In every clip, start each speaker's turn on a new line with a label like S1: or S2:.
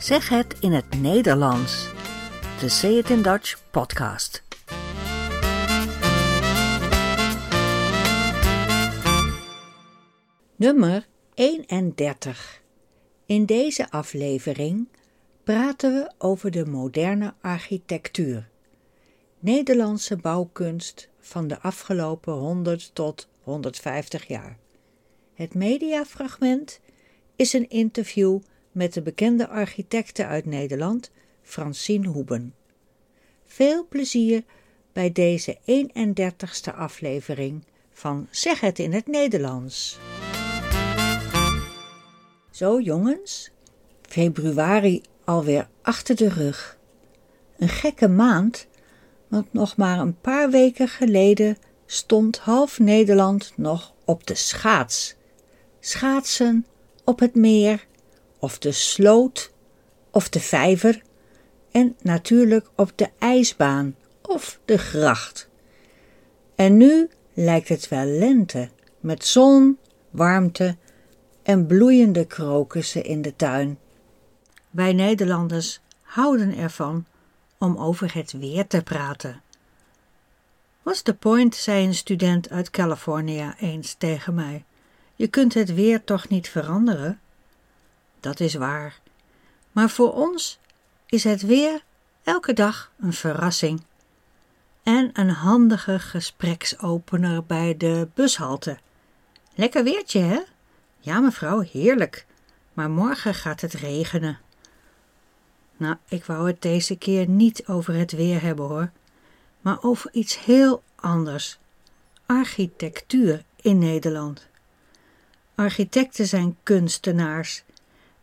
S1: Zeg het in het Nederlands. De Say It in Dutch podcast. Nummer 31. In deze aflevering praten we over de moderne architectuur. Nederlandse bouwkunst van de afgelopen 100 tot 150 jaar. Het mediafragment is een interview met de bekende architecte uit Nederland, Francine Hoeben. Veel plezier bij deze 31ste aflevering van Zeg het in het Nederlands. Zo jongens, februari alweer achter de rug. Een gekke maand, want nog maar een paar weken geleden stond half Nederland nog op de schaats. Schaatsen op het meer, of de sloot, of de vijver, en natuurlijk op de ijsbaan of de gracht. En nu lijkt het wel lente, met zon, warmte en bloeiende krokussen in de tuin. Wij Nederlanders houden ervan om over het weer te praten. What's the point, zei een student uit Californië eens tegen mij. Je kunt het weer toch niet veranderen? Dat is waar. Maar voor ons is het weer elke dag een verrassing. En een handige gespreksopener bij de bushalte. Lekker weertje, hè? Ja, mevrouw, heerlijk. Maar morgen gaat het regenen. Nou, ik wou het deze keer niet over het weer hebben hoor, maar over iets heel anders: architectuur in Nederland. Architecten zijn kunstenaars.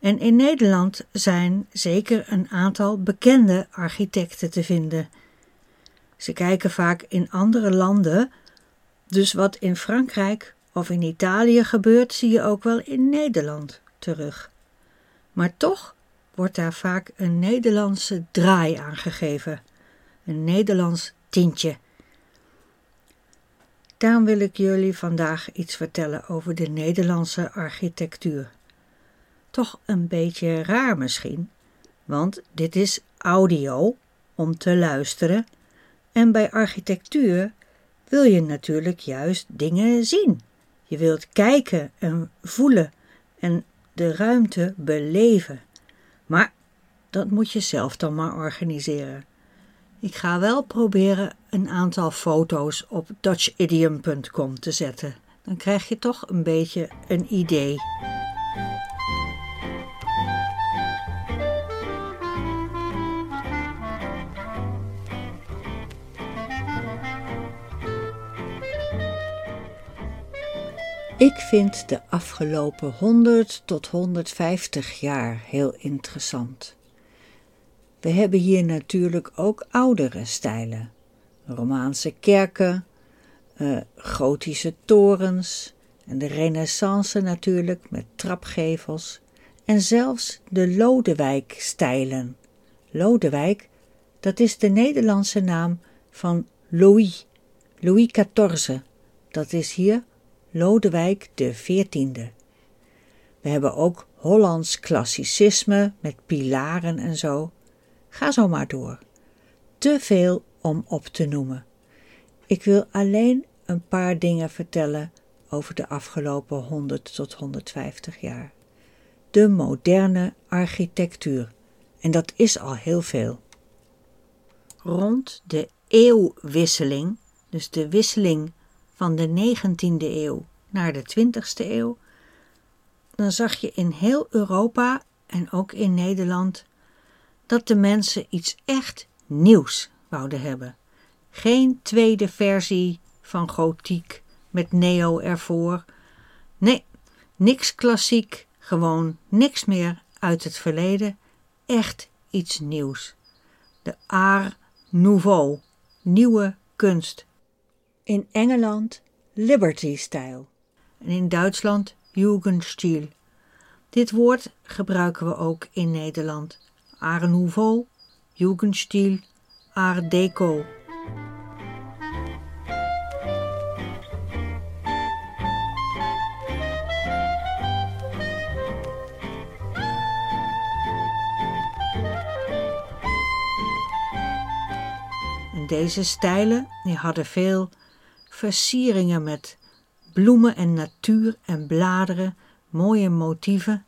S1: En in Nederland zijn zeker een aantal bekende architecten te vinden. Ze kijken vaak in andere landen, dus wat in Frankrijk of in Italië gebeurt, zie je ook wel in Nederland terug. Maar toch wordt daar vaak een Nederlandse draai aangegeven, een Nederlands tintje. Daarom wil ik jullie vandaag iets vertellen over de Nederlandse architectuur. Toch een beetje raar misschien, want dit is audio om te luisteren en bij architectuur wil je natuurlijk juist dingen zien. Je wilt kijken en voelen en de ruimte beleven. Maar dat moet je zelf dan maar organiseren. Ik ga wel proberen een aantal foto's op dutchidiom.com te zetten. Dan krijg je toch een beetje een idee. Ik vind de afgelopen 100 tot 150 jaar heel interessant. We hebben hier natuurlijk ook oudere stijlen. Romaanse kerken, uh, gotische torens en de renaissance natuurlijk met trapgevels en zelfs de Lodewijk-stijlen. Lodewijk, dat is de Nederlandse naam van Louis, Louis XIV. Dat is hier Lodewijk de XIV. We hebben ook Hollands klassicisme met pilaren en zo. Ga zo maar door. Te veel om op te noemen. Ik wil alleen een paar dingen vertellen over de afgelopen 100 tot 150 jaar. De moderne architectuur. En dat is al heel veel. Rond de eeuwwisseling, dus de wisseling van de 19e eeuw naar de 20e eeuw, dan zag je in heel Europa en ook in Nederland dat de mensen iets echt nieuws wouden hebben. Geen tweede versie van gotiek met neo ervoor. Nee, niks klassiek, gewoon niks meer uit het verleden. Echt iets nieuws. De Art Nouveau, nieuwe kunst in Engeland Liberty-stijl en in Duitsland Jugendstil. Dit woord gebruiken we ook in Nederland. Art Nouveau, Jugendstil, Art Deco. En deze stijlen die hadden veel versieringen met bloemen en natuur en bladeren, mooie motieven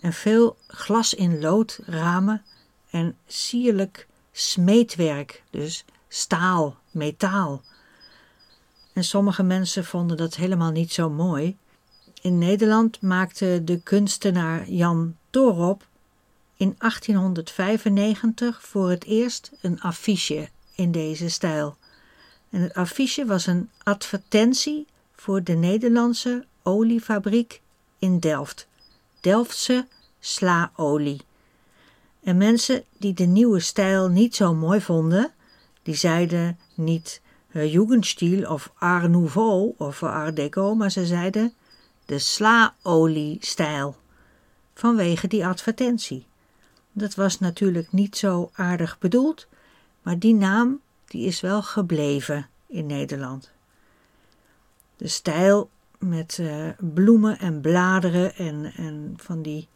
S1: en veel glas in lood ramen en sierlijk smeedwerk, dus staal, metaal. En sommige mensen vonden dat helemaal niet zo mooi. In Nederland maakte de kunstenaar Jan Torop in 1895 voor het eerst een affiche in deze stijl. En het affiche was een advertentie voor de Nederlandse oliefabriek in Delft. Delftse slaolie. En mensen die de nieuwe stijl niet zo mooi vonden, die zeiden niet uh, Jugendstil of Art Nouveau of Art Deco, maar ze zeiden de slaolie-stijl. Vanwege die advertentie. Dat was natuurlijk niet zo aardig bedoeld, maar die naam die is wel gebleven in Nederland. De stijl met uh, bloemen en bladeren en, en van die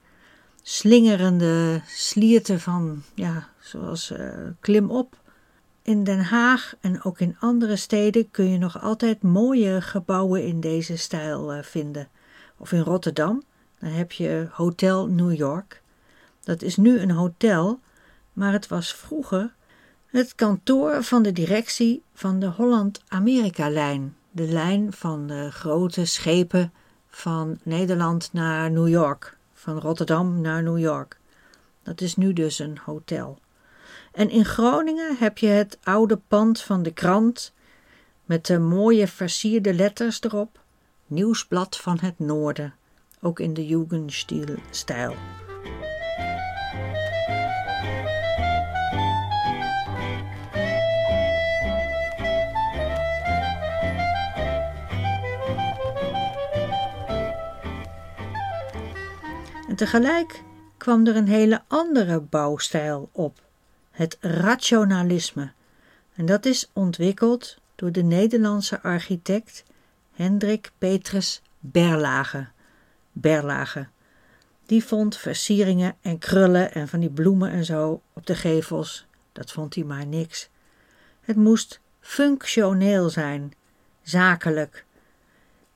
S1: slingerende slierten van, ja, zoals uh, klim op. In Den Haag en ook in andere steden kun je nog altijd mooie gebouwen in deze stijl uh, vinden. Of in Rotterdam, dan heb je Hotel New York. Dat is nu een hotel, maar het was vroeger het kantoor van de directie van de Holland-Amerika-lijn. De lijn van de grote schepen van Nederland naar New York, van Rotterdam naar New York. Dat is nu dus een hotel. En in Groningen heb je het oude pand van de krant met de mooie versierde letters erop. Nieuwsblad van het Noorden, ook in de Jugendstil-stijl. Tegelijk kwam er een hele andere bouwstijl op, het rationalisme. En dat is ontwikkeld door de Nederlandse architect Hendrik Petrus Berlage. Berlage. Die vond versieringen en krullen en van die bloemen en zo op de gevels. Dat vond hij maar niks. Het moest functioneel zijn, zakelijk.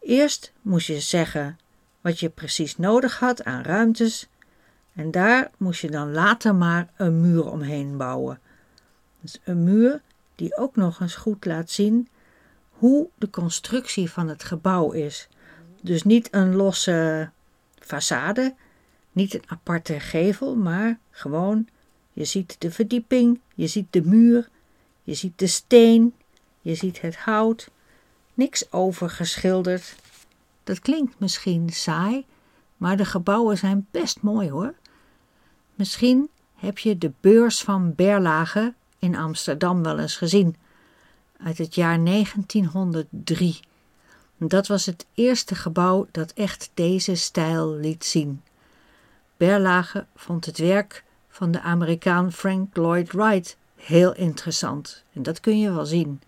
S1: Eerst moest je zeggen wat je precies nodig had aan ruimtes en daar moest je dan later maar een muur omheen bouwen. Dus een muur die ook nog eens goed laat zien hoe de constructie van het gebouw is. Dus niet een losse façade, niet een aparte gevel, maar gewoon je ziet de verdieping, je ziet de muur, je ziet de steen, je ziet het hout, niks overgeschilderd. Dat klinkt misschien saai, maar de gebouwen zijn best mooi hoor. Misschien heb je de beurs van Berlage in Amsterdam wel eens gezien, uit het jaar 1903. Dat was het eerste gebouw dat echt deze stijl liet zien. Berlage vond het werk van de Amerikaan Frank Lloyd Wright heel interessant en dat kun je wel zien.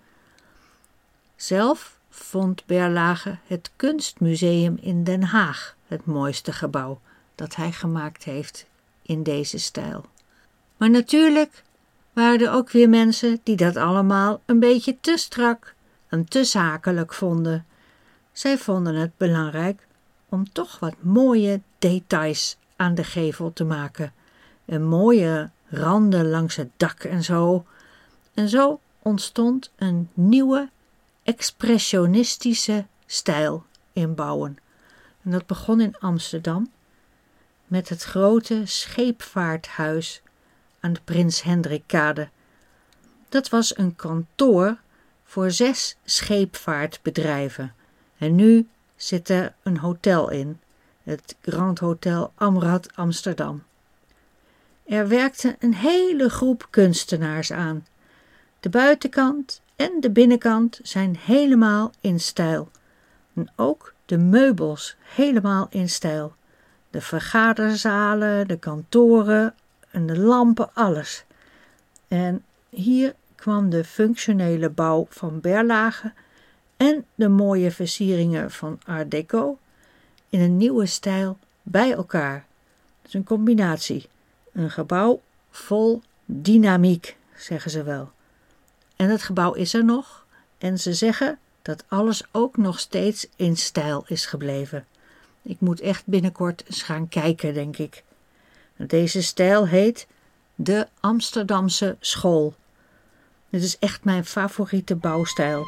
S1: Zelf vond Berlage het Kunstmuseum in Den Haag het mooiste gebouw dat hij gemaakt heeft in deze stijl. Maar natuurlijk waren er ook weer mensen die dat allemaal een beetje te strak en te zakelijk vonden. Zij vonden het belangrijk om toch wat mooie details aan de gevel te maken. En mooie randen langs het dak en zo. En zo ontstond een nieuwe expressionistische stijl in bouwen. En dat begon in Amsterdam met het grote scheepvaarthuis aan de Prins Hendrikkade. Dat was een kantoor voor zes scheepvaartbedrijven. En nu zit er een hotel in, het Grand Hotel Amrad Amsterdam. Er werkte een hele groep kunstenaars aan. De buitenkant en de binnenkant zijn helemaal in stijl. En ook de meubels helemaal in stijl de vergaderzalen, de kantoren en de lampen, alles. En hier kwam de functionele bouw van Berlage en de mooie versieringen van Art Deco in een nieuwe stijl bij elkaar. Het is een combinatie. Een gebouw vol dynamiek, zeggen ze wel. En het gebouw is er nog. En ze zeggen dat alles ook nog steeds in stijl is gebleven. Ik moet echt binnenkort eens gaan kijken, denk ik. Deze stijl heet de Amsterdamse School. Dit is echt mijn favoriete bouwstijl.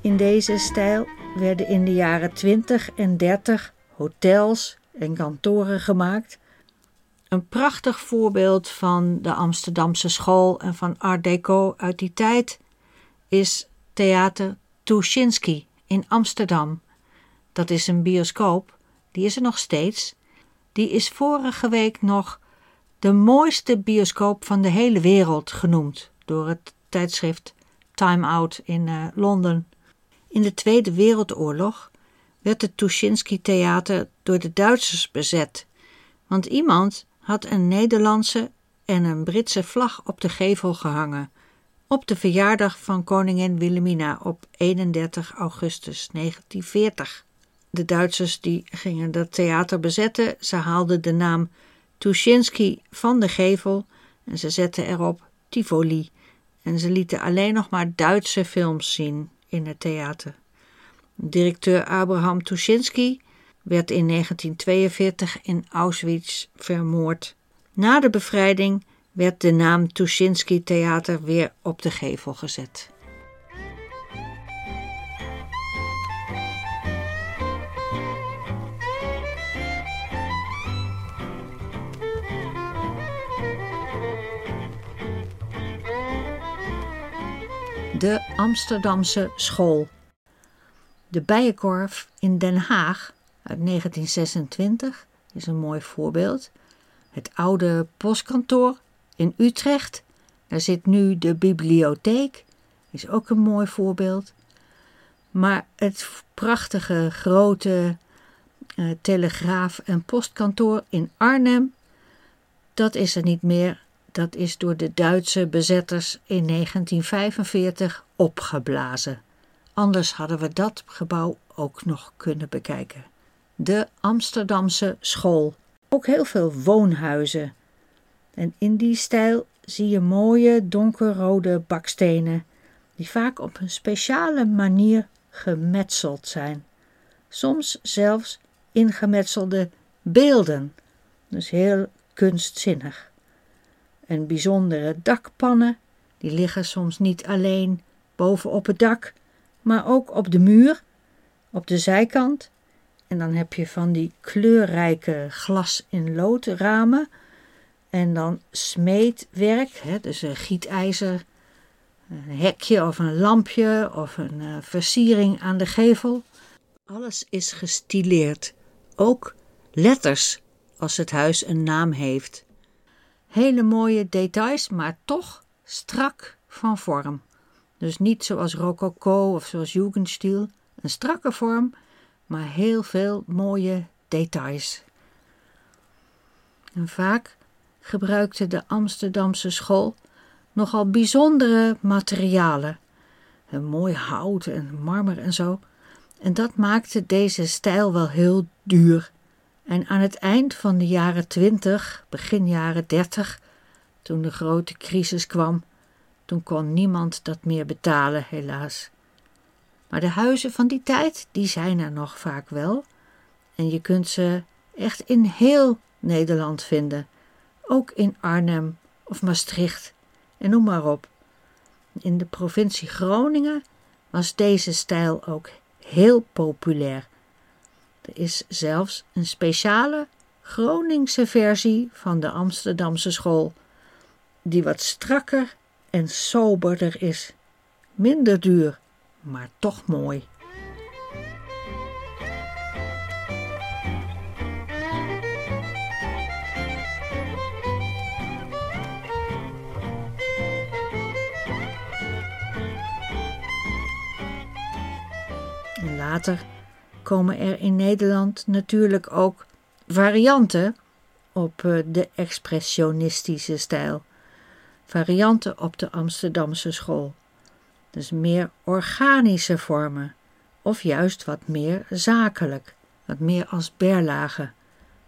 S1: In deze stijl werden in de jaren 20 en 30 hotels en kantoren gemaakt. Een prachtig voorbeeld van de Amsterdamse school en van Art Deco uit die tijd is Theater Tuschinski in Amsterdam. Dat is een bioscoop, die is er nog steeds. Die is vorige week nog de mooiste bioscoop van de hele wereld genoemd door het tijdschrift Time Out in uh, Londen. In de Tweede Wereldoorlog werd het Tuschinski Theater door de Duitsers bezet, want iemand had een Nederlandse en een Britse vlag op de gevel gehangen op de verjaardag van koningin Wilhelmina op 31 augustus 1940. De Duitsers die gingen dat theater bezetten. Ze haalden de naam Tuschinski van de gevel en ze zetten erop Tivoli. En ze lieten alleen nog maar Duitse films zien in het theater. Directeur Abraham Tuschinski werd in 1942 in Auschwitz vermoord. Na de bevrijding werd de naam Tuschinski Theater weer op de gevel gezet. De Amsterdamse School. De Bijenkorf in Den Haag uit 1926 is een mooi voorbeeld. Het oude postkantoor in Utrecht, daar zit nu de bibliotheek, is ook een mooi voorbeeld. Maar het prachtige grote uh, telegraaf- en postkantoor in Arnhem, dat is er niet meer. Dat is door de Duitse bezetters in 1945 opgeblazen. Anders hadden we dat gebouw ook nog kunnen bekijken. De Amsterdamse school. Ook heel veel woonhuizen en in die stijl zie je mooie donkerrode bakstenen, die vaak op een speciale manier gemetseld zijn. Soms zelfs ingemetselde beelden, dus heel kunstzinnig. En bijzondere dakpannen, die liggen soms niet alleen bovenop het dak, maar ook op de muur, op de zijkant. En dan heb je van die kleurrijke glas in lood ramen en dan smeedwerk, hè, dus een gietijzer, een hekje of een lampje of een uh, versiering aan de gevel. Alles is gestileerd, ook letters als het huis een naam heeft. Hele mooie details, maar toch strak van vorm. Dus niet zoals rococo of zoals Jugendstil, een strakke vorm, maar heel veel mooie details. En vaak gebruikte de Amsterdamse school nogal bijzondere materialen. Een mooi hout en marmer en zo. En dat maakte deze stijl wel heel duur. En aan het eind van de jaren twintig, begin jaren dertig, toen de grote crisis kwam, toen kon niemand dat meer betalen, helaas. Maar de huizen van die tijd, die zijn er nog vaak wel. En je kunt ze echt in heel Nederland vinden ook in Arnhem of Maastricht en noem maar op. In de provincie Groningen was deze stijl ook heel populair. Is zelfs een speciale Groningse versie van de Amsterdamse school, die wat strakker en soberder is. Minder duur, maar toch mooi. later komen er in Nederland natuurlijk ook varianten op eh, de expressionistische stijl. Varianten op de Amsterdamse school. Dus meer organische vormen. of juist wat meer zakelijk, wat meer als Berlage,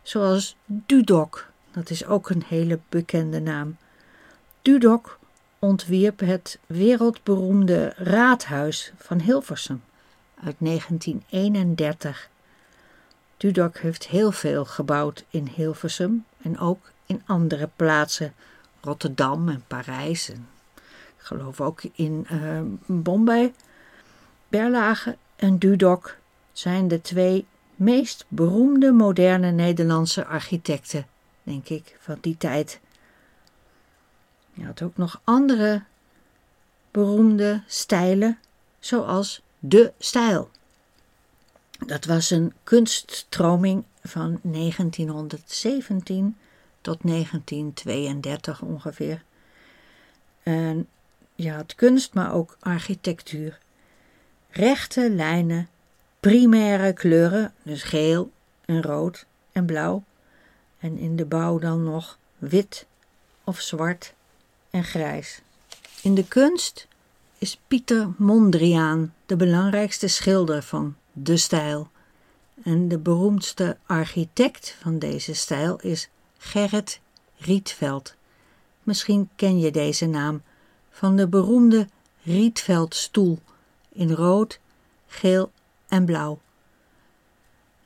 S1: zoals Dudok, dat is ook een hele bekende naam. Dudok ontwierp het wereldberoemde raadhuis van Hilversum uit 1931. Dudok heeft heel veel gebouwd in Hilversum en ook in andere plaatsen, Rotterdam en Parijs en ik geloof ook in uh, Bombay. Berlage en Dudok zijn de twee meest beroemde moderne Nederlandse architecten, denk ik, van die tijd. Je had ook nog andere beroemde stijlen, zoals de stijl. Dat was een kunststroming van 1917 tot 1932 ongeveer. En je had kunst, maar ook architectuur. Rechte lijnen, primaire kleuren, dus geel en rood en blauw. En in de bouw dan nog wit of zwart en grijs. In de kunst is Pieter Mondriaan de belangrijkste schilder van de stijl. En de beroemdste architect van deze stijl is Gerrit Rietveld. Misschien ken je deze naam van de beroemde Rietveldstoel in rood, geel en blauw.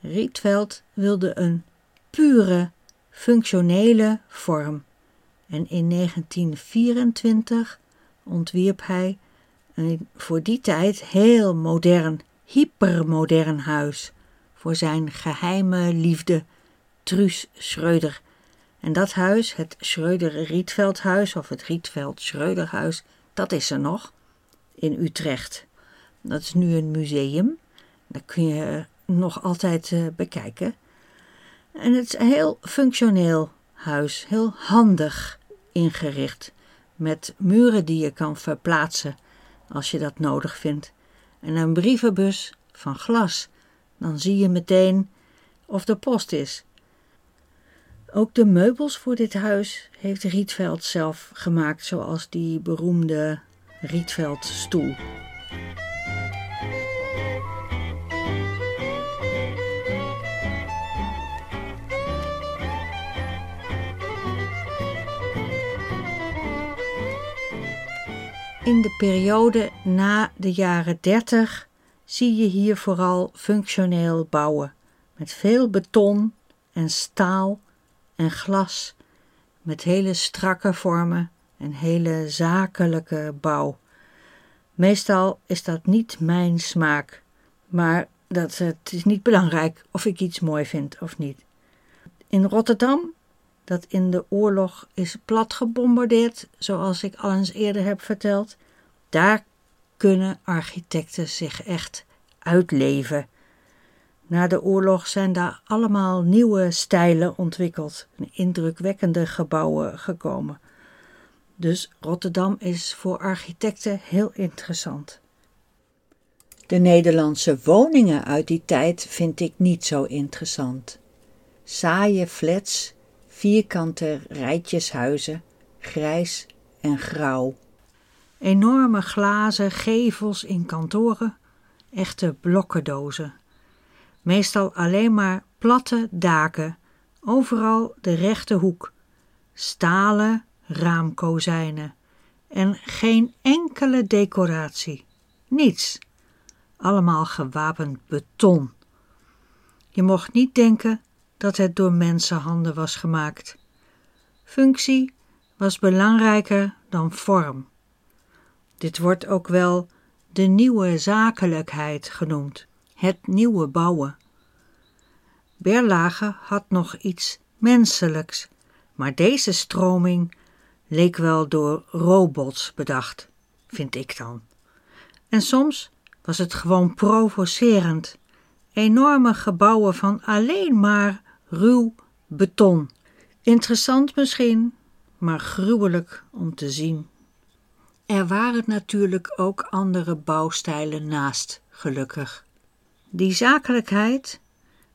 S1: Rietveld wilde een pure, functionele vorm en in 1924 ontwierp hij voor die tijd heel modern, hypermodern huis voor zijn geheime liefde Truus Schreuder en dat huis, het Schreuder-Rietveldhuis of het Rietveld-Schreuderhuis, dat is er nog in Utrecht. Dat is nu een museum. Dat kun je nog altijd uh, bekijken. En het is een heel functioneel huis, heel handig ingericht. Met muren die je kan verplaatsen als je dat nodig vindt. En een brievenbus van glas. Dan zie je meteen of de post is. Ook de meubels voor dit huis heeft Rietveld zelf gemaakt, zoals die beroemde Rietveldstoel. In de periode na de jaren 30 zie je hier vooral functioneel bouwen, met veel beton en staal en glas met hele strakke vormen en hele zakelijke bouw. Meestal is dat niet mijn smaak, maar dat, het is niet belangrijk of ik iets mooi vind of niet. In Rotterdam, dat in de oorlog is plat gebombardeerd, zoals ik al eens eerder heb verteld, daar kunnen architecten zich echt uitleven na de oorlog zijn daar allemaal nieuwe stijlen ontwikkeld en indrukwekkende gebouwen gekomen. Dus Rotterdam is voor architecten heel interessant. De Nederlandse woningen uit die tijd vind ik niet zo interessant. Saaie flats, vierkante rijtjeshuizen, grijs en grauw. Enorme glazen gevels in kantoren, echte blokkendozen meestal alleen maar platte daken, overal de rechte hoek, stalen raamkozijnen en geen enkele decoratie. Niets. Allemaal gewapend beton. Je mocht niet denken dat het door mensenhanden was gemaakt. Functie was belangrijker dan vorm. Dit wordt ook wel de nieuwe zakelijkheid genoemd het nieuwe bouwen. Berlage had nog iets menselijks, maar deze stroming leek wel door robots bedacht, vind ik dan. En soms was het gewoon provocerend. Enorme gebouwen van alleen maar ruw beton. Interessant misschien, maar gruwelijk om te zien. Er waren natuurlijk ook andere bouwstijlen naast, gelukkig. Die zakelijkheid,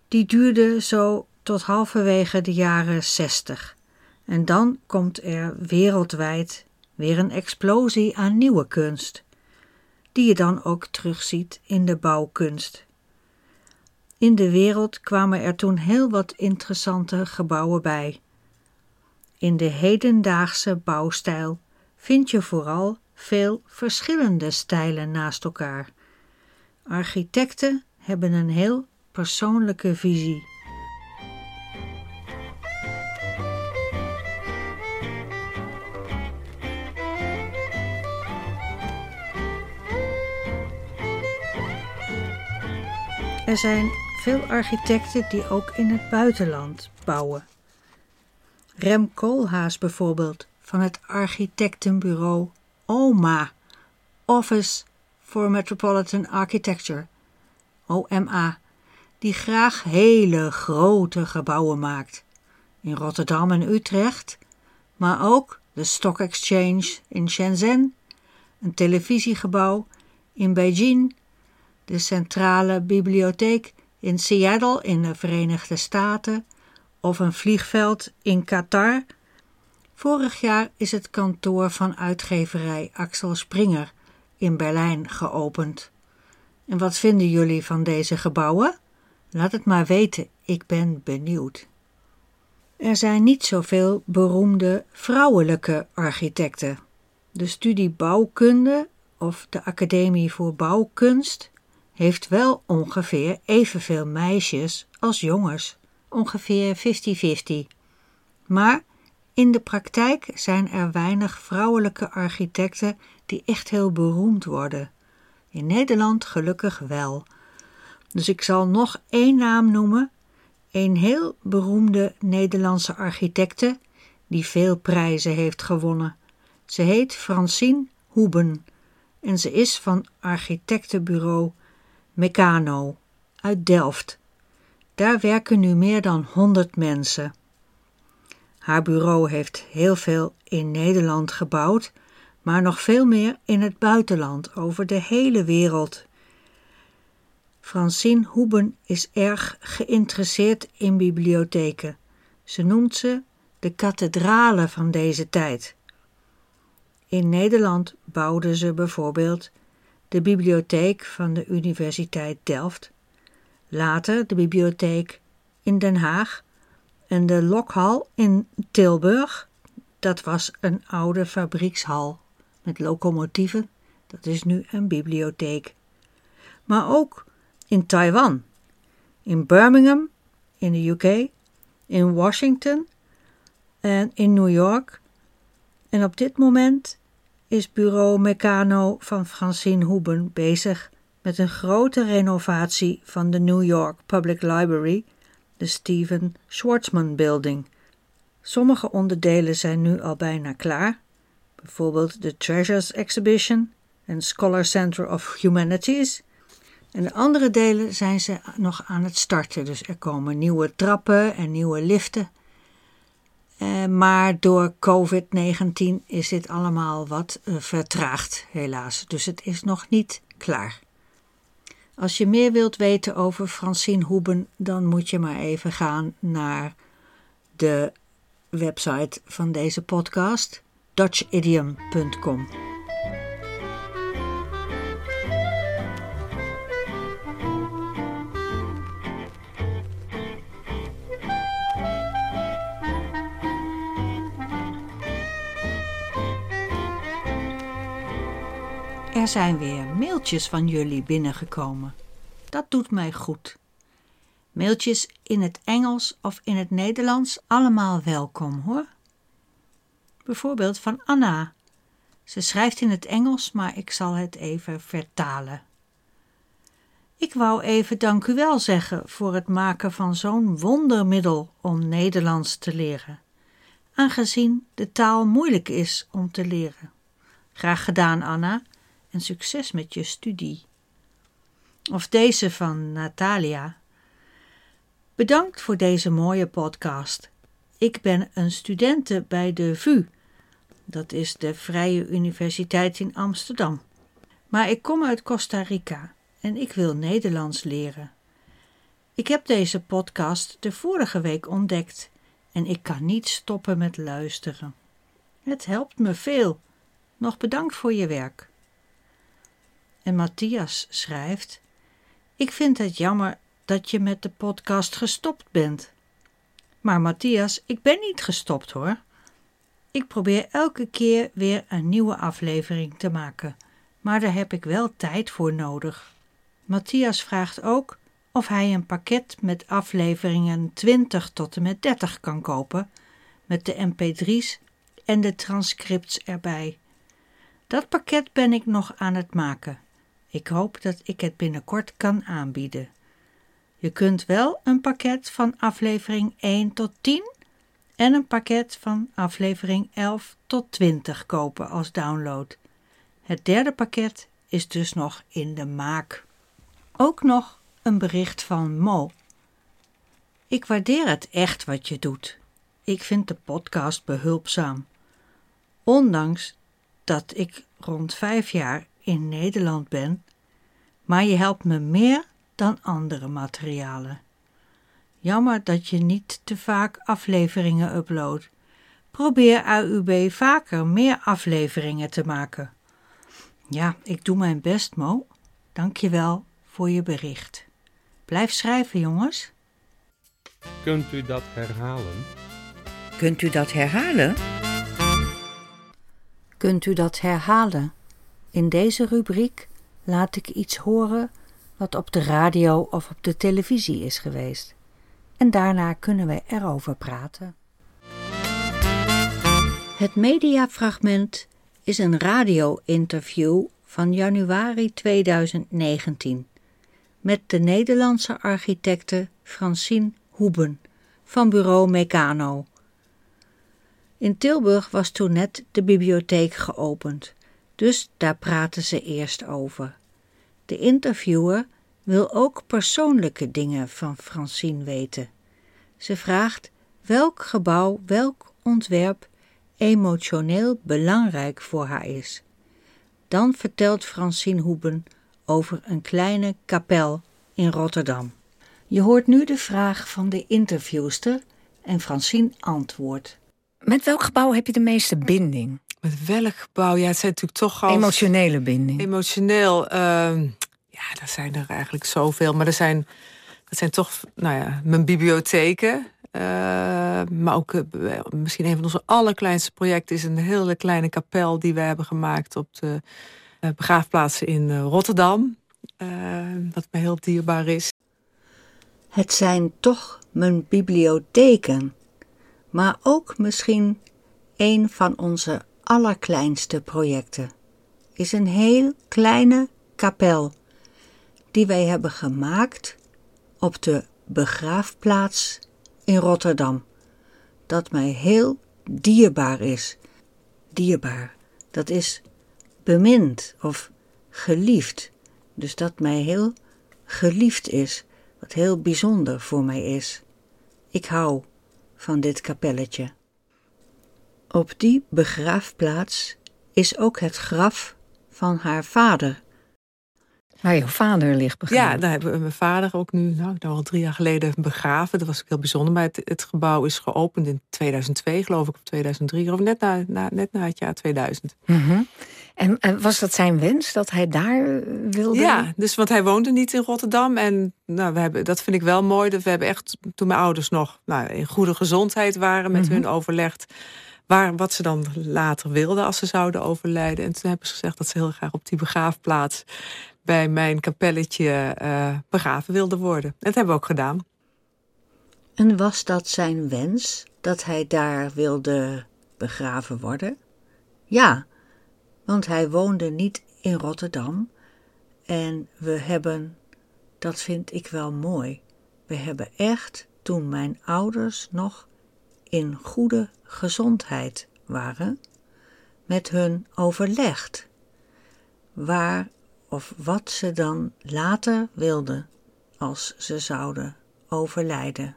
S1: die duurde zo tot halverwege de jaren zestig. En dan komt er wereldwijd weer een explosie aan nieuwe kunst. die je dan ook terugziet in de bouwkunst. In de wereld kwamen er toen heel wat interessante gebouwen bij. In de hedendaagse bouwstijl vind je vooral veel verschillende stijlen naast elkaar. Architecten hebben een heel persoonlijke visie. Er zijn veel architecten die ook in het buitenland bouwen. Rem Koolhaas bijvoorbeeld van het architectenbureau OMA, Office for Metropolitan Architecture, OMA, die graag hele grote gebouwen maakt. In Rotterdam en Utrecht, maar ook de Stock Exchange in Shenzhen, een televisiegebouw in Beijing, de Centrale Bibliotheek in Seattle in de Verenigde Staten of een vliegveld in Qatar. Vorig jaar is het kantoor van uitgeverij Axel Springer in Berlijn geopend. En wat vinden jullie van deze gebouwen? Laat het maar weten, ik ben benieuwd. Er zijn niet zoveel beroemde vrouwelijke architecten. De studie bouwkunde of de Academie voor Bouwkunst heeft wel ongeveer evenveel meisjes als jongens, ongeveer 50-50. Maar in de praktijk zijn er weinig vrouwelijke architecten die echt heel beroemd worden. In Nederland gelukkig wel. Dus ik zal nog één naam noemen. Een heel beroemde Nederlandse architecte die veel prijzen heeft gewonnen. Ze heet Francine Hoeben en ze is van architectenbureau Meccano uit Delft. Daar werken nu meer dan 100 mensen. Haar bureau heeft heel veel in Nederland gebouwd, maar nog veel meer in het buitenland, over de hele wereld. Francine Hoeben is erg geïnteresseerd in bibliotheken. Ze noemt ze de kathedralen van deze tijd. In Nederland bouwde ze bijvoorbeeld de bibliotheek van de Universiteit Delft, later de bibliotheek in Den Haag en de lokhal in Tilburg. Dat was een oude fabriekshal met locomotieven, dat is nu een bibliotheek. Maar ook in Taiwan, in Birmingham, in de UK, in Washington en in New York. En op dit moment is bureau Meccano van Francine Hoeben bezig met een grote renovatie van de New York Public Library, de Stephen Schwarzman Building. Sommige onderdelen zijn nu al bijna klaar, bijvoorbeeld de Treasures Exhibition en Scholar Center of Humanities. En de andere delen zijn ze nog aan het starten, dus er komen nieuwe trappen en nieuwe liften eh, maar door COVID-19 is dit allemaal wat uh, vertraagd, helaas. Dus het is nog niet klaar. Als je meer wilt weten over Francine Hoeben, dan moet je maar even gaan naar de website van deze podcast, dutchidiom.com. Er zijn weer mailtjes van jullie binnengekomen. Dat doet mij goed. Mailtjes in het Engels of in het Nederlands, allemaal welkom hoor. Bijvoorbeeld van Anna. Ze schrijft in het Engels, maar ik zal het even vertalen. Ik wou even dank u wel zeggen voor het maken van zo'n wondermiddel om Nederlands te leren, aangezien de taal moeilijk is om te leren. Graag gedaan, Anna en succes met je studie. Of deze van Natalia. Bedankt voor deze mooie podcast. Ik ben een studente bij de VU, dat is de Vrije Universiteit in Amsterdam. Maar ik kom uit Costa Rica en ik wil Nederlands leren. Ik heb deze podcast de vorige week ontdekt en ik kan niet stoppen met luisteren. Het helpt me veel. Nog bedankt voor je werk. Matthias schrijft: Ik vind het jammer dat je met de podcast gestopt bent. Maar Matthias, ik ben niet gestopt hoor. Ik probeer elke keer weer een nieuwe aflevering te maken, maar daar heb ik wel tijd voor nodig. Matthias vraagt ook of hij een pakket met afleveringen 20 tot en met 30 kan kopen, met de mp3's en de transcripts erbij. Dat pakket ben ik nog aan het maken. Ik hoop dat ik het binnenkort kan aanbieden. Je kunt wel een pakket van aflevering 1 tot 10 en een pakket van aflevering 11 tot 20 kopen als download. Het derde pakket is dus nog in de maak. Ook nog een bericht van Mo. Ik waardeer het echt wat je doet. Ik vind de podcast behulpzaam. Ondanks dat ik rond vijf jaar in Nederland ben, maar je helpt me meer dan andere materialen. Jammer dat je niet te vaak afleveringen uploadt. Probeer AUB vaker meer afleveringen te maken. Ja, ik doe mijn best, Mo. Dank je wel voor je bericht. Blijf schrijven, jongens.
S2: Kunt u dat herhalen?
S1: Kunt u dat herhalen? Kunt u dat herhalen? In deze rubriek laat ik iets horen wat op de radio of op de televisie is geweest. En daarna kunnen we erover praten. Het mediafragment is een radio-interview van januari 2019 met de Nederlandse architecte Francine Hoeben van bureau Meccano. In Tilburg was toen net de bibliotheek geopend, dus daar praten ze eerst over. De interviewer wil ook persoonlijke dingen van Francine weten. Ze vraagt welk gebouw, welk ontwerp emotioneel belangrijk voor haar is. Dan vertelt Francine Hoeben over een kleine kapel in Rotterdam. Je hoort nu de vraag van de interviewster en Francine antwoordt.
S3: Met welk gebouw heb je de meeste binding?
S4: Met welk gebouw? Ja, het zijn natuurlijk toch al...
S3: Emotionele binding.
S4: Emotioneel. Uh, ja, er zijn er eigenlijk zoveel. Maar er zijn, dat zijn toch, nou ja, mijn bibliotheken. Uh, maar ook uh, misschien een van onze allerkleinste projecten is een hele kleine kapel die we hebben gemaakt op de uh, begraafplaats in Rotterdam. wat me heel dierbaar is.
S1: Het zijn toch mijn bibliotheken, maar ook misschien een van onze allerkleinste projecten. Is een heel kleine kapel die wij hebben gemaakt op de begraafplaats in Rotterdam, dat mij heel dierbaar is. Dierbaar, dat is bemind of geliefd, dus dat mij heel geliefd is, wat heel bijzonder voor mij is. Ik hou van dit kapelletje. Op die begraafplaats is ook het graf van haar vader
S3: Waar jouw vader ligt begraven.
S4: Ja, daar hebben we mijn vader ook nu, nou, nou al drie jaar geleden begraven. Dat was ook heel bijzonder. Maar het, het, gebouw is geopend in 2002, geloof ik, of 2003. Of net na, na net na het jaar 2000.
S3: Mm en, en, was dat zijn wens, dat hij daar eh, wilde?
S4: Ja, dus, want hij woonde niet in Rotterdam. En nou, we hebben, dat vind ik wel mooi. Dat we hebben echt, toen mijn ouders nog nou, in goede gezondheid waren... met mhm. hun overlegd waar, wat ze dan later wilden als ze zouden overlijden. En toen hebben ze gezegd dat ze heel graag op die begraafplaats bij mijn kapelletje uh, begraven wilde worden. En dat hebben we ook gedaan.
S1: En was dat zijn wens dat hij daar wilde begraven worden? Ja, want hij woonde niet in Rotterdam en we hebben, dat vind ik wel mooi, we hebben echt toen mijn ouders nog in goede gezondheid waren, met hun overlegd waar of wat ze dan later wilden als ze zouden overlijden.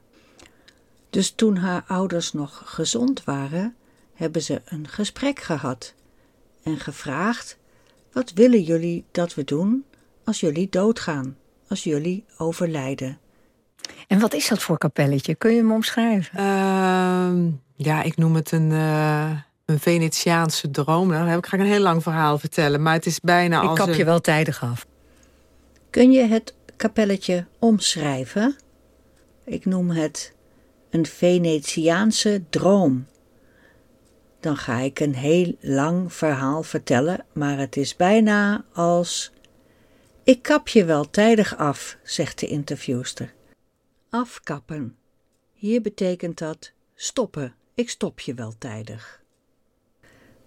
S1: Dus toen haar ouders nog gezond waren, hebben ze een gesprek gehad en gevraagd: Wat willen jullie dat we doen als jullie doodgaan, als jullie overlijden?
S3: En wat is dat voor kapelletje? Kun je hem omschrijven?
S4: Uh, ja, ik noem het een. Uh een Venetiaanse droom. Nou, dan ga ik een heel lang verhaal vertellen. Maar het is bijna
S3: Ik
S4: als
S3: kap je
S4: een-
S3: wel tijdig af.
S1: Kun je het kapelletje omschrijven? Ik noem het een Venetiaanse droom. Dan ga ik een heel lang verhaal vertellen, maar het is bijna als. Ik kap je wel tijdig af, zegt de interviewster. Afkappen. Hier betekent dat stoppen. Ik stop je wel tijdig.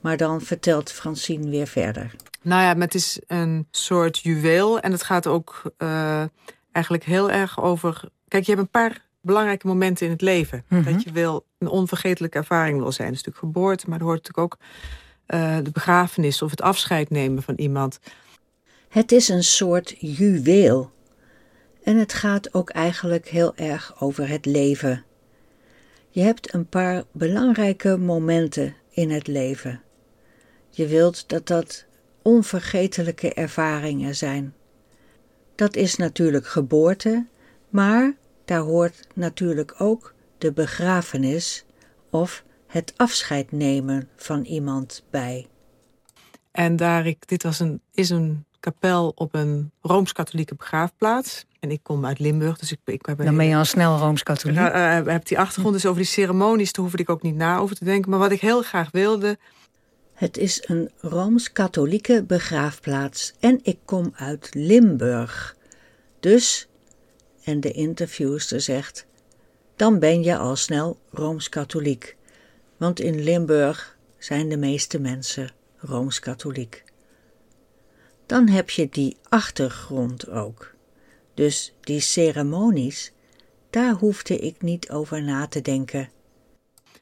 S1: Maar dan vertelt Francine weer verder.
S4: Nou ja, maar het is een soort juweel. En het gaat ook eh, eigenlijk heel erg over... Kijk, je hebt een paar belangrijke momenten in het leven.
S3: Mhm.
S4: Dat je wil een onvergetelijke ervaring wil zijn. Dat is natuurlijk geboorte, maar er hoort natuurlijk ook eh, de begrafenis... of het afscheid nemen van iemand.
S1: Het is een soort juweel. En het gaat ook eigenlijk heel erg over het leven. Je hebt een paar belangrijke momenten in het leven. Je wilt dat dat onvergetelijke ervaringen zijn. Dat is natuurlijk geboorte, maar daar hoort natuurlijk ook de begrafenis of het afscheid nemen van iemand bij.
S4: En daar ik, dit was een, is een kapel op een Rooms-Katholieke begraafplaats. En ik kom uit Limburg, dus ik, ik heb een
S3: Dan ben je al snel Rooms-Katholiek.
S4: Eh, heb die achtergrond, dus over die ceremonies, daar hoefde ik ook niet na over te denken. Maar wat ik heel graag wilde,
S1: Het is een rooms-katholieke begraafplaats en ik kom uit Limburg. Dus, en de interviewster zegt, dan ben je al snel rooms-katholiek. Want in Limburg zijn de meeste mensen rooms-katholiek. Dan heb je die achtergrond ook. Dus die ceremonies, daar hoefde ik niet over na te denken.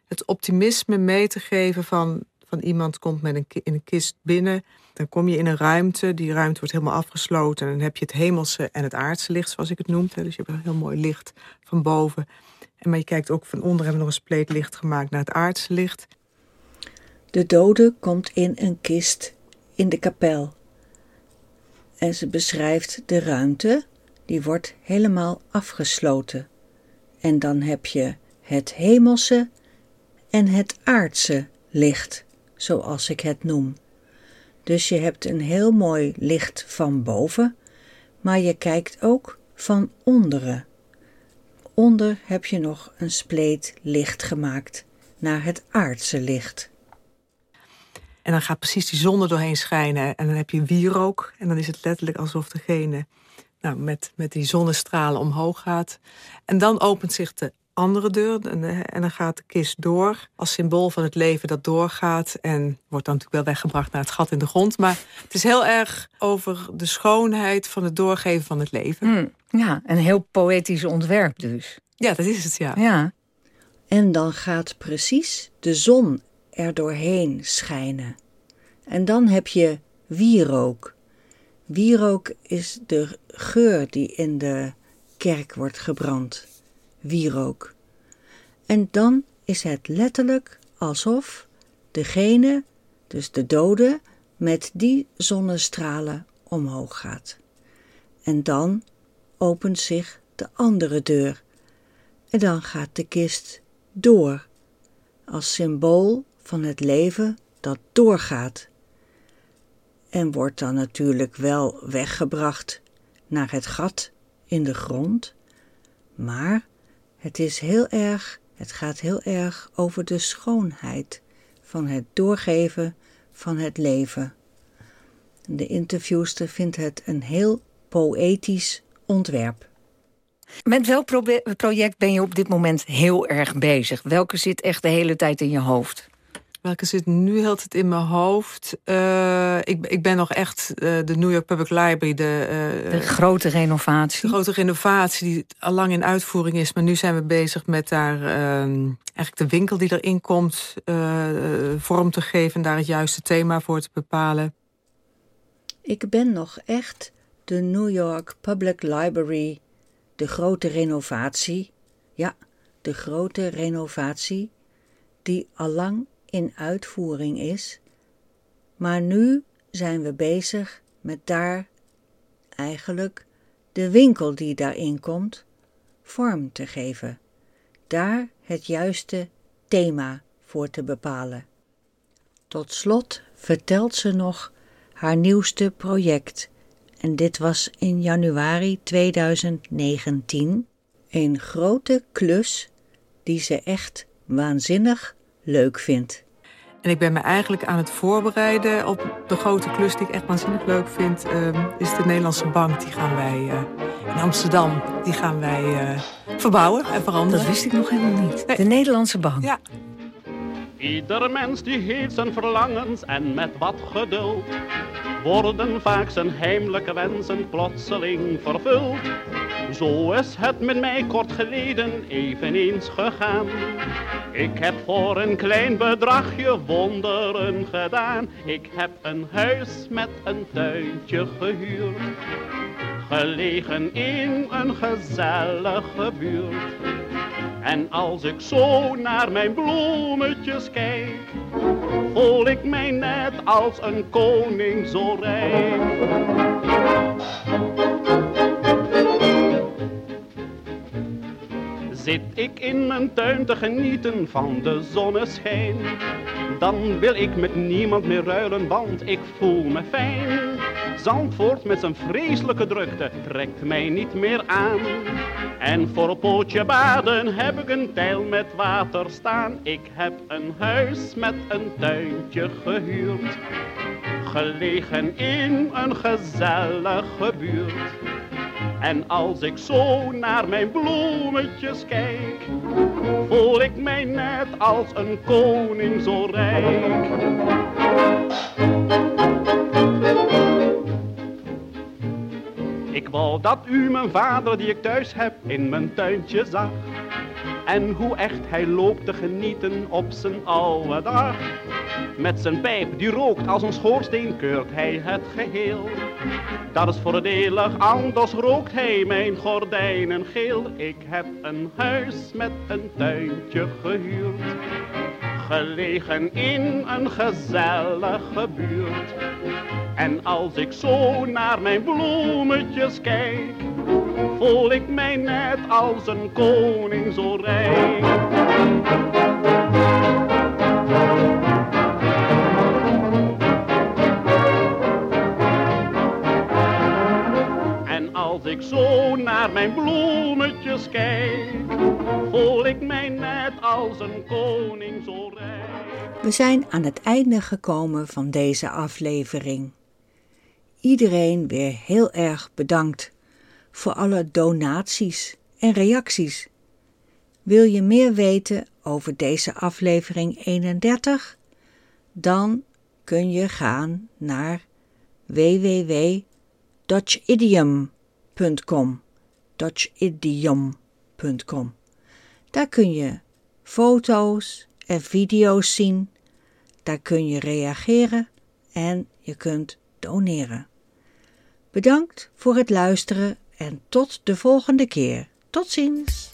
S4: het optimisme mee te geven van, van iemand komt met een, in een kist binnen. Dan kom je in een ruimte, die ruimte wordt helemaal afgesloten. En dan heb je het hemelse en het aardse licht, zoals ik het noemde. Dus je hebt een heel mooi licht van boven. En maar je kijkt ook van onder, hebben we nog een spleet licht gemaakt naar het aardse licht.
S1: De dode komt in een kist in de kapel. En ze beschrijft de ruimte, die wordt helemaal afgesloten. En dan heb je het hemelse en het aardse licht, zoals ik het noem. Dus je hebt een heel mooi licht van boven, maar je kijkt ook van onderen. Onder heb je nog een spleet licht gemaakt naar het aardse licht.
S4: En dan gaat precies die zon er doorheen schijnen. En dan heb je wierook. En dan is het letterlijk alsof degene nou, met, met die zonnestralen omhoog gaat. En dan opent zich de andere deur. En, eh, en dan gaat de kist door. Als symbool van het leven dat doorgaat. En wordt dan natuurlijk wel weggebracht naar het gat in de grond. Maar het is heel erg over de schoonheid van het doorgeven van het leven.
S3: Hm, ja, een heel poëtisch ontwerp dus.
S4: Ja, dat is het, ja.
S3: Ja.
S1: En dan gaat precies de zon er doorheen schijnen. En dan heb je wierook. Wierook is de geur die in de kerk wordt gebrand. Wierook. En dan is het letterlijk alsof degene, dus de dode, met die zonnestralen omhoog gaat. En dan opent zich de andere deur. En dan gaat de kist door, als symbool van het leven dat doorgaat. En wordt dan natuurlijk wel weggebracht naar het gat in de grond, maar het is heel erg, het gaat heel erg over de schoonheid van het doorgeven van het leven. De interviewster vindt het een heel poëtisch ontwerp.
S3: Met welk project ben je op dit moment heel erg bezig? Welke zit echt de hele tijd in je hoofd?
S4: Welke zit nu heel het in mijn hoofd? Eh, ik, ik ben nog echt eh, de New York Public Library, de, eh,
S3: De grote renovatie.
S4: de grote renovatie die al lang in uitvoering is. Maar nu zijn we bezig met daar ehm, eigenlijk de winkel die erin komt vorm te geven. En daar het juiste thema voor te bepalen.
S1: Ik ben nog echt de New York Public Library, de grote renovatie, ja, de grote renovatie, die allang in uitvoering is. Maar nu zijn we bezig met daar eigenlijk de winkel die daarin komt vorm te geven. Daar het juiste thema voor te bepalen. Tot slot vertelt ze nog haar nieuwste project. En dit was in januari 2019 een grote klus die ze echt waanzinnig leuk vindt.
S4: En ik ben me eigenlijk aan het voorbereiden op de grote klus die ik echt waanzinnig leuk vind. Uh, is de Nederlandse Bank. Die gaan wij uh, in Amsterdam. Die gaan wij uh, verbouwen en veranderen.
S3: Dat wist ik nog helemaal niet. Nee. De Nederlandse Bank.
S4: Ja.
S5: Ieder mens die heeft zijn verlangens en met wat geduld worden vaak zijn heimelijke wensen plotseling vervuld. Zo is het met mij kort geleden eveneens gegaan. Ik heb voor een klein bedragje wonderen gedaan. Ik heb een huis met een tuintje gehuurd. Gelegen in een gezellige buurt. En als ik zo naar mijn bloemetjes kijk, voel ik mij net als een koning zo rijk. Zit ik in mijn tuin te genieten van de zonneschijn, dan wil ik met niemand meer ruilen, want ik voel me fijn. Zandvoort met zijn vreselijke drukte trekt mij niet meer aan. En voor een pootje baden heb ik een tijl met water staan. Ik heb een huis met een tuintje gehuurd. Gelegen in een gezellige buurt. En als ik zo naar mijn bloemetjes kijk, voel ik mij net als een koning zo rijk. Ik wou dat u mijn vader die ik thuis heb in mijn tuintje zag. En hoe echt hij loopt te genieten op zijn oude dag. Met zijn pijp die rookt als een schoorsteen keurt hij het geheel. Dat is voordelig, anders rookt hij mijn gordijnen geel. Ik heb een huis met een tuintje gehuurd. Gelegen in een gezellige buurt. En als ik zo naar mijn bloemetjes kijk, voel ik mij net als een koning zo rijk. En als ik zo naar mijn bloemetjes kijk, voel ik mij net als een koning zo.
S1: We zijn aan het einde gekomen van deze aflevering. Iedereen weer heel erg bedankt voor alle donaties en reacties. Wil je meer weten over deze aflevering 31? Dan kun je gaan naar www.dutchidiom.com dutchidiom.com Daar kun je foto's en video's zien. Daar kun je reageren en je kunt doneren. Bedankt voor het luisteren en tot de volgende keer. Tot ziens!